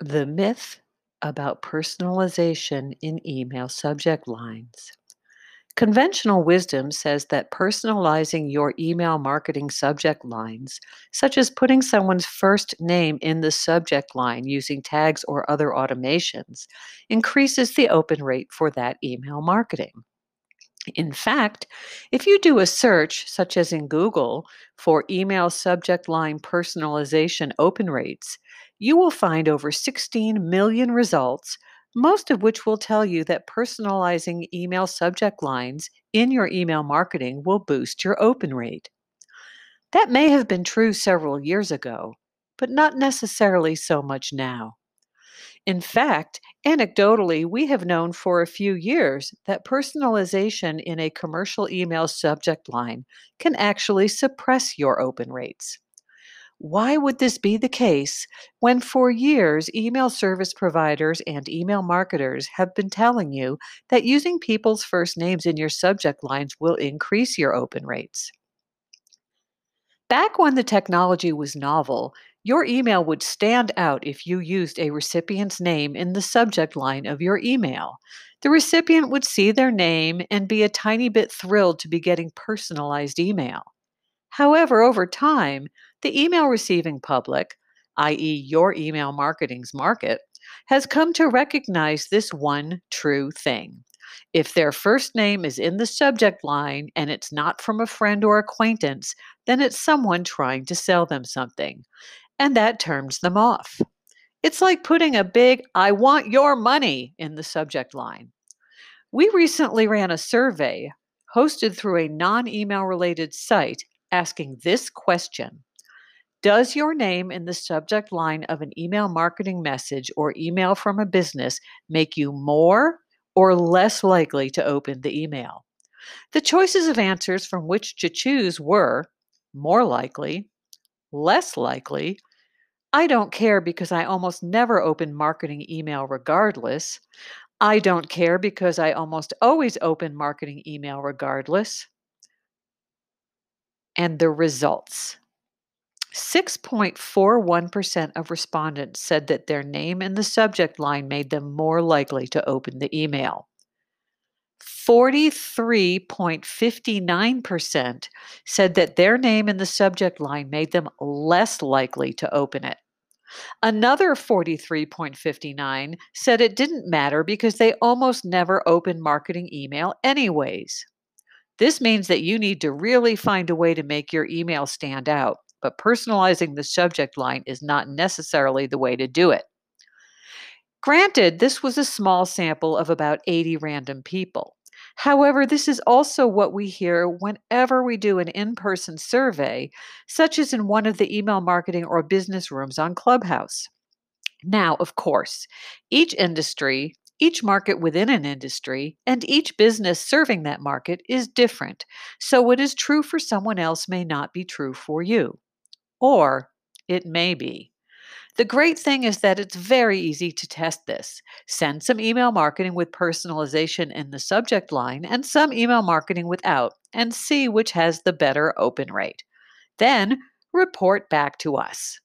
The myth about personalization in email subject lines. Conventional wisdom says that personalizing your email marketing subject lines, such as putting someone's first name in the subject line using tags or other automations, increases the open rate for that email marketing. In fact, if you do a search, such as in Google, for email subject line personalization open rates, you will find over 16 million results, most of which will tell you that personalizing email subject lines in your email marketing will boost your open rate. That may have been true several years ago, but not necessarily so much now. In fact, anecdotally, we have known for a few years that personalization in a commercial email subject line can actually suppress your open rates. Why would this be the case when for years email service providers and email marketers have been telling you that using people's first names in your subject lines will increase your open rates? Back when the technology was novel, your email would stand out if you used a recipient's name in the subject line of your email. The recipient would see their name and be a tiny bit thrilled to be getting personalized email. However, over time, the email receiving public, i.e., your email marketing's market, has come to recognize this one true thing. If their first name is in the subject line and it's not from a friend or acquaintance, then it's someone trying to sell them something and that turns them off. It's like putting a big, I want your money in the subject line. We recently ran a survey hosted through a non email related site asking this question Does your name in the subject line of an email marketing message or email from a business make you more or less likely to open the email? The choices of answers from which to choose were more likely, less likely, I don't care because I almost never open marketing email regardless. I don't care because I almost always open marketing email regardless. And the results 6.41% of respondents said that their name in the subject line made them more likely to open the email. 43.59% said that their name in the subject line made them less likely to open it. Another 43.59 said it didn't matter because they almost never open marketing email anyways. This means that you need to really find a way to make your email stand out, but personalizing the subject line is not necessarily the way to do it. Granted, this was a small sample of about 80 random people. However, this is also what we hear whenever we do an in person survey, such as in one of the email marketing or business rooms on Clubhouse. Now, of course, each industry, each market within an industry, and each business serving that market is different. So, what is true for someone else may not be true for you. Or it may be. The great thing is that it's very easy to test this. Send some email marketing with personalization in the subject line and some email marketing without, and see which has the better open rate. Then report back to us.